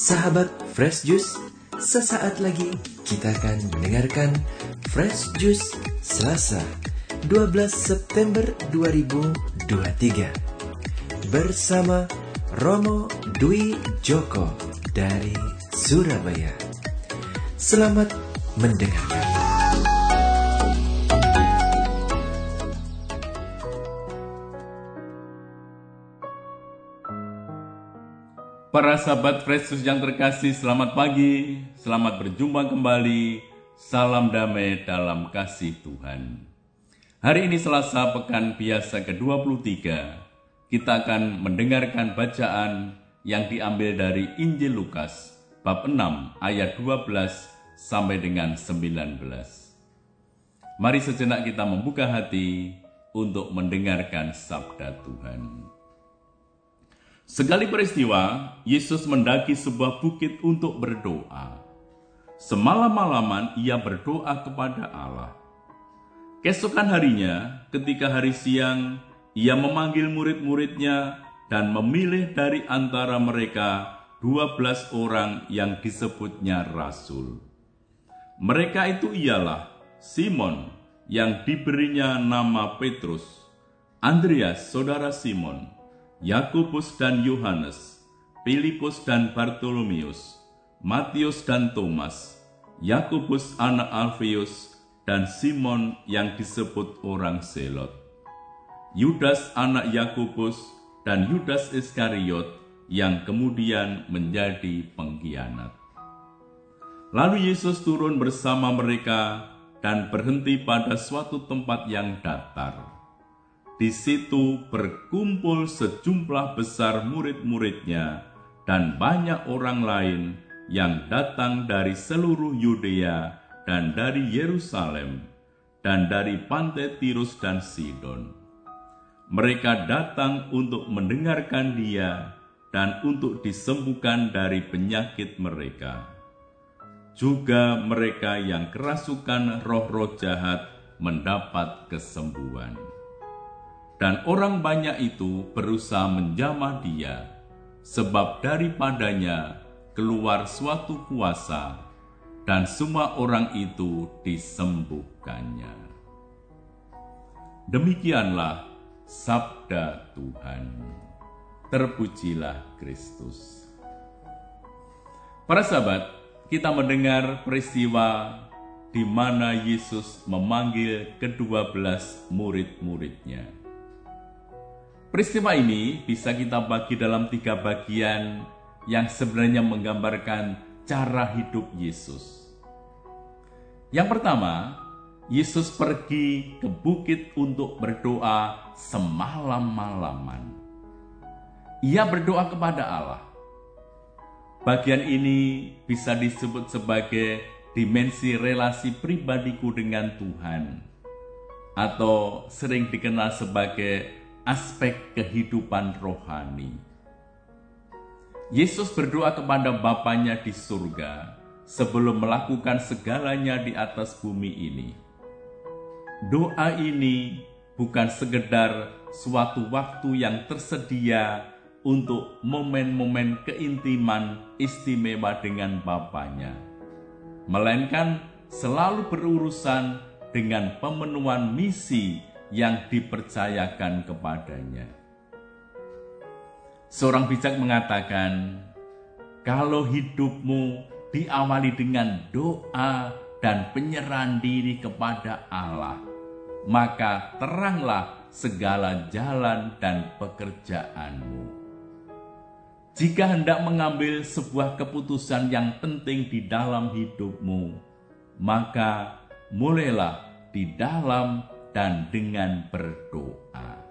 Sahabat Fresh Juice, sesaat lagi kita akan mendengarkan Fresh Juice Selasa 12 September 2023 bersama Romo Dwi Joko dari Surabaya. Selamat mendengarkan. Para sahabat Yesus yang terkasih, selamat pagi, selamat berjumpa kembali. Salam damai dalam kasih Tuhan. Hari ini Selasa pekan biasa ke-23. Kita akan mendengarkan bacaan yang diambil dari Injil Lukas bab 6 ayat 12 sampai dengan 19. Mari sejenak kita membuka hati untuk mendengarkan sabda Tuhan. Sekali peristiwa, Yesus mendaki sebuah bukit untuk berdoa. Semalam-malaman ia berdoa kepada Allah. Keesokan harinya, ketika hari siang, ia memanggil murid-muridnya dan memilih dari antara mereka dua belas orang yang disebutnya rasul. Mereka itu ialah Simon yang diberinya nama Petrus, Andreas saudara Simon, Yakobus dan Yohanes, Filipus dan Bartolomeus, Matius dan Thomas, Yakobus anak Alfeus, dan Simon yang disebut orang Selot. Yudas anak Yakobus dan Yudas Iskariot yang kemudian menjadi pengkhianat. Lalu Yesus turun bersama mereka dan berhenti pada suatu tempat yang datar di situ berkumpul sejumlah besar murid-muridnya dan banyak orang lain yang datang dari seluruh Yudea dan dari Yerusalem dan dari pantai Tirus dan Sidon. Mereka datang untuk mendengarkan dia dan untuk disembuhkan dari penyakit mereka. Juga mereka yang kerasukan roh-roh jahat mendapat kesembuhan dan orang banyak itu berusaha menjamah dia, sebab daripadanya keluar suatu kuasa, dan semua orang itu disembuhkannya. Demikianlah sabda Tuhan. Terpujilah Kristus. Para sahabat, kita mendengar peristiwa di mana Yesus memanggil kedua belas murid-muridnya. Peristiwa ini bisa kita bagi dalam tiga bagian yang sebenarnya menggambarkan cara hidup Yesus. Yang pertama, Yesus pergi ke bukit untuk berdoa semalam-malaman. Ia berdoa kepada Allah. Bagian ini bisa disebut sebagai dimensi relasi pribadiku dengan Tuhan, atau sering dikenal sebagai aspek kehidupan rohani. Yesus berdoa kepada Bapaknya di surga sebelum melakukan segalanya di atas bumi ini. Doa ini bukan sekedar suatu waktu yang tersedia untuk momen-momen keintiman istimewa dengan Bapaknya, melainkan selalu berurusan dengan pemenuhan misi yang dipercayakan kepadanya. Seorang bijak mengatakan, "Kalau hidupmu diawali dengan doa dan penyerahan diri kepada Allah, maka teranglah segala jalan dan pekerjaanmu." Jika hendak mengambil sebuah keputusan yang penting di dalam hidupmu, maka mulailah di dalam dan dengan berdoa.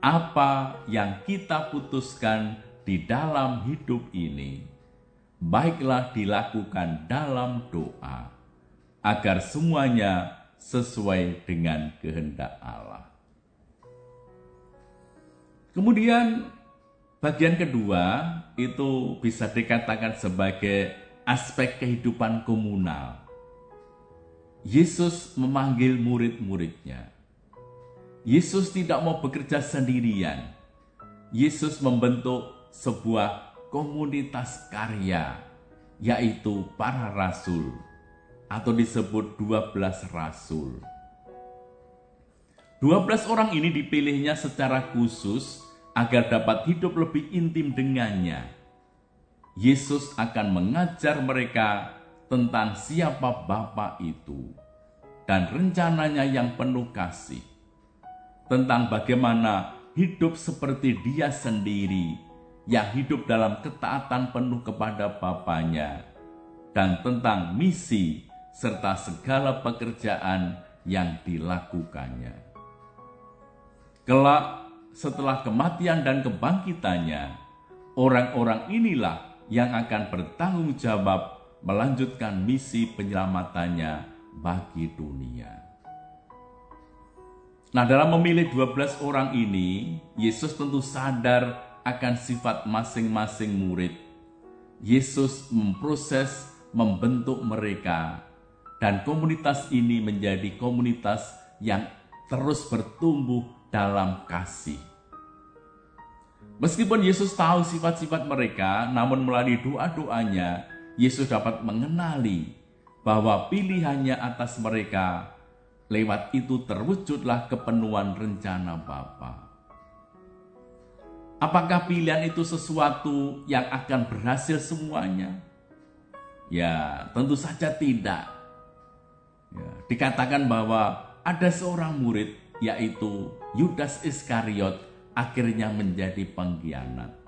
Apa yang kita putuskan di dalam hidup ini, baiklah dilakukan dalam doa, agar semuanya sesuai dengan kehendak Allah. Kemudian, bagian kedua itu bisa dikatakan sebagai aspek kehidupan komunal Yesus memanggil murid-muridnya. Yesus tidak mau bekerja sendirian. Yesus membentuk sebuah komunitas karya, yaitu para rasul, atau disebut 12 rasul. 12 orang ini dipilihnya secara khusus agar dapat hidup lebih intim dengannya. Yesus akan mengajar mereka tentang siapa Bapa itu dan rencananya yang penuh kasih. Tentang bagaimana hidup seperti dia sendiri yang hidup dalam ketaatan penuh kepada Bapaknya dan tentang misi serta segala pekerjaan yang dilakukannya. Kelak setelah kematian dan kebangkitannya, orang-orang inilah yang akan bertanggung jawab melanjutkan misi penyelamatannya bagi dunia. Nah, dalam memilih 12 orang ini, Yesus tentu sadar akan sifat masing-masing murid. Yesus memproses membentuk mereka dan komunitas ini menjadi komunitas yang terus bertumbuh dalam kasih. Meskipun Yesus tahu sifat-sifat mereka, namun melalui doa-doanya, Yesus dapat mengenali bahwa pilihannya atas mereka lewat itu terwujudlah kepenuhan rencana Bapa. Apakah pilihan itu sesuatu yang akan berhasil semuanya? Ya, tentu saja tidak. Ya, dikatakan bahwa ada seorang murid yaitu Yudas Iskariot akhirnya menjadi pengkhianat.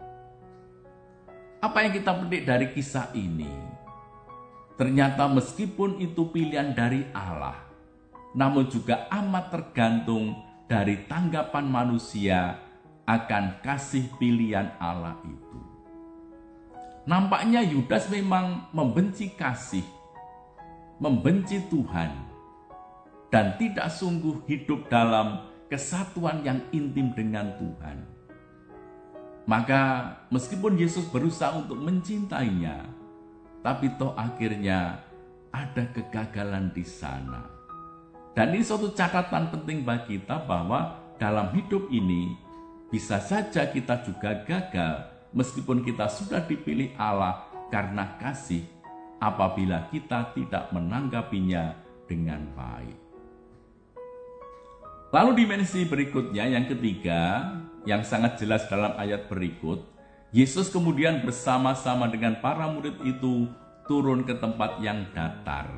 Apa yang kita petik dari kisah ini? Ternyata meskipun itu pilihan dari Allah, namun juga amat tergantung dari tanggapan manusia akan kasih pilihan Allah itu. Nampaknya Yudas memang membenci kasih membenci Tuhan, dan tidak sungguh hidup dalam kesatuan yang intim dengan Tuhan. Maka, meskipun Yesus berusaha untuk mencintainya, tapi toh akhirnya ada kegagalan di sana. Dan ini suatu catatan penting bagi kita bahwa dalam hidup ini bisa saja kita juga gagal meskipun kita sudah dipilih Allah karena kasih apabila kita tidak menanggapinya dengan baik. Lalu dimensi berikutnya yang ketiga yang sangat jelas dalam ayat berikut, Yesus kemudian bersama-sama dengan para murid itu turun ke tempat yang datar.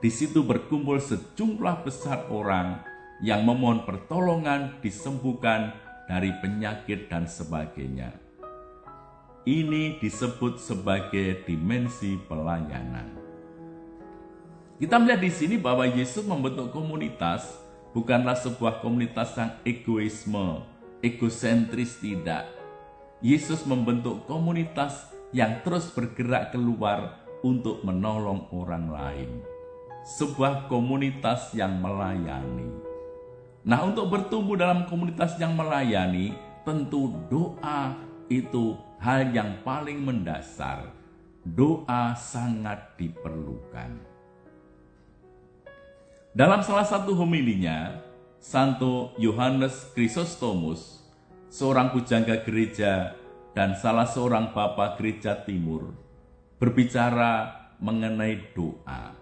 Di situ berkumpul sejumlah besar orang yang memohon pertolongan disembuhkan dari penyakit dan sebagainya. Ini disebut sebagai dimensi pelayanan. Kita melihat di sini bahwa Yesus membentuk komunitas bukanlah sebuah komunitas yang egoisme, egosentris tidak. Yesus membentuk komunitas yang terus bergerak keluar untuk menolong orang lain. Sebuah komunitas yang melayani. Nah, untuk bertumbuh dalam komunitas yang melayani, tentu doa itu hal yang paling mendasar, doa sangat diperlukan. Dalam salah satu homilinya, Santo Yohanes Chrysostomus, seorang pujangga gereja dan salah seorang bapak gereja timur, berbicara mengenai doa.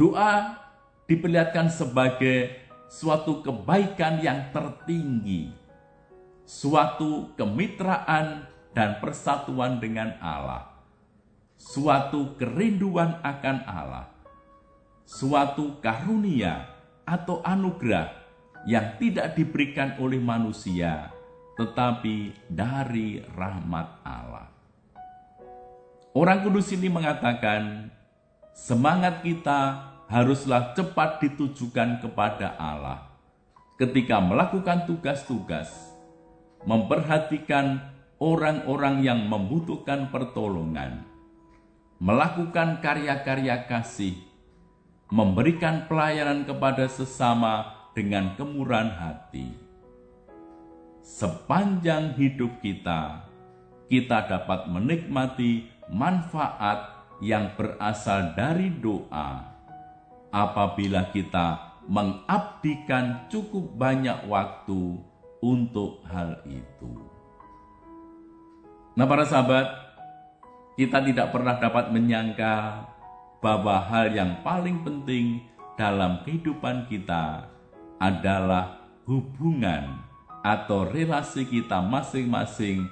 Doa diperlihatkan sebagai suatu kebaikan yang tertinggi suatu kemitraan dan persatuan dengan Allah, suatu kerinduan akan Allah, suatu karunia atau anugerah yang tidak diberikan oleh manusia, tetapi dari rahmat Allah. Orang kudus ini mengatakan, semangat kita haruslah cepat ditujukan kepada Allah ketika melakukan tugas-tugas memperhatikan orang-orang yang membutuhkan pertolongan, melakukan karya-karya kasih, memberikan pelayanan kepada sesama dengan kemurahan hati. Sepanjang hidup kita, kita dapat menikmati manfaat yang berasal dari doa apabila kita mengabdikan cukup banyak waktu untuk hal itu. Nah, para sahabat, kita tidak pernah dapat menyangka bahwa hal yang paling penting dalam kehidupan kita adalah hubungan atau relasi kita masing-masing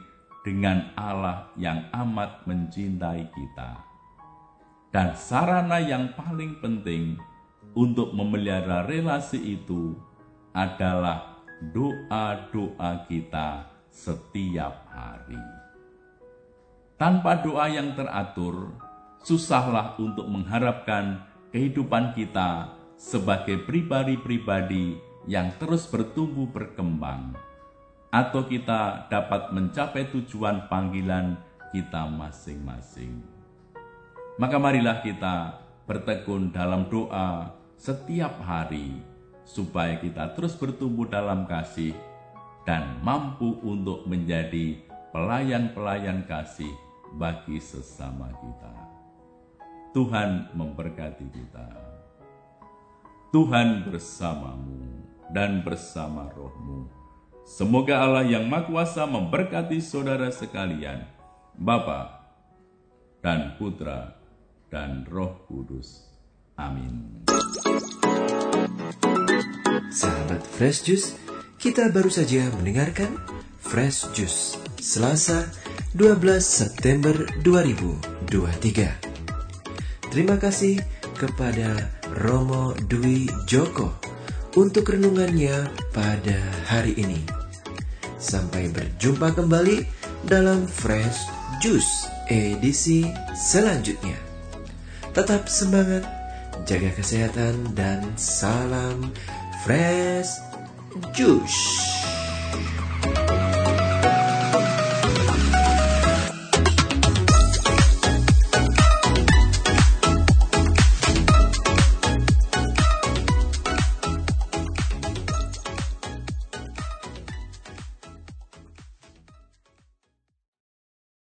dengan Allah yang amat mencintai kita. Dan sarana yang paling penting untuk memelihara relasi itu adalah doa-doa kita setiap hari. Tanpa doa yang teratur, susahlah untuk mengharapkan kehidupan kita sebagai pribadi-pribadi yang terus bertumbuh berkembang, atau kita dapat mencapai tujuan panggilan kita masing-masing. Maka marilah kita bertekun dalam doa setiap hari, supaya kita terus bertumbuh dalam kasih dan mampu untuk menjadi pelayan-pelayan kasih bagi sesama kita. Tuhan memberkati kita. Tuhan bersamamu dan bersama rohmu. Semoga Allah yang Maha Kuasa memberkati saudara sekalian, Bapa dan Putra dan Roh Kudus. Amin. Sahabat Fresh Juice, kita baru saja mendengarkan Fresh Juice Selasa 12 September 2023. Terima kasih kepada Romo Dwi Joko untuk renungannya pada hari ini. Sampai berjumpa kembali dalam Fresh Juice edisi selanjutnya. Tetap semangat, jaga kesehatan, dan salam Fresh Juice.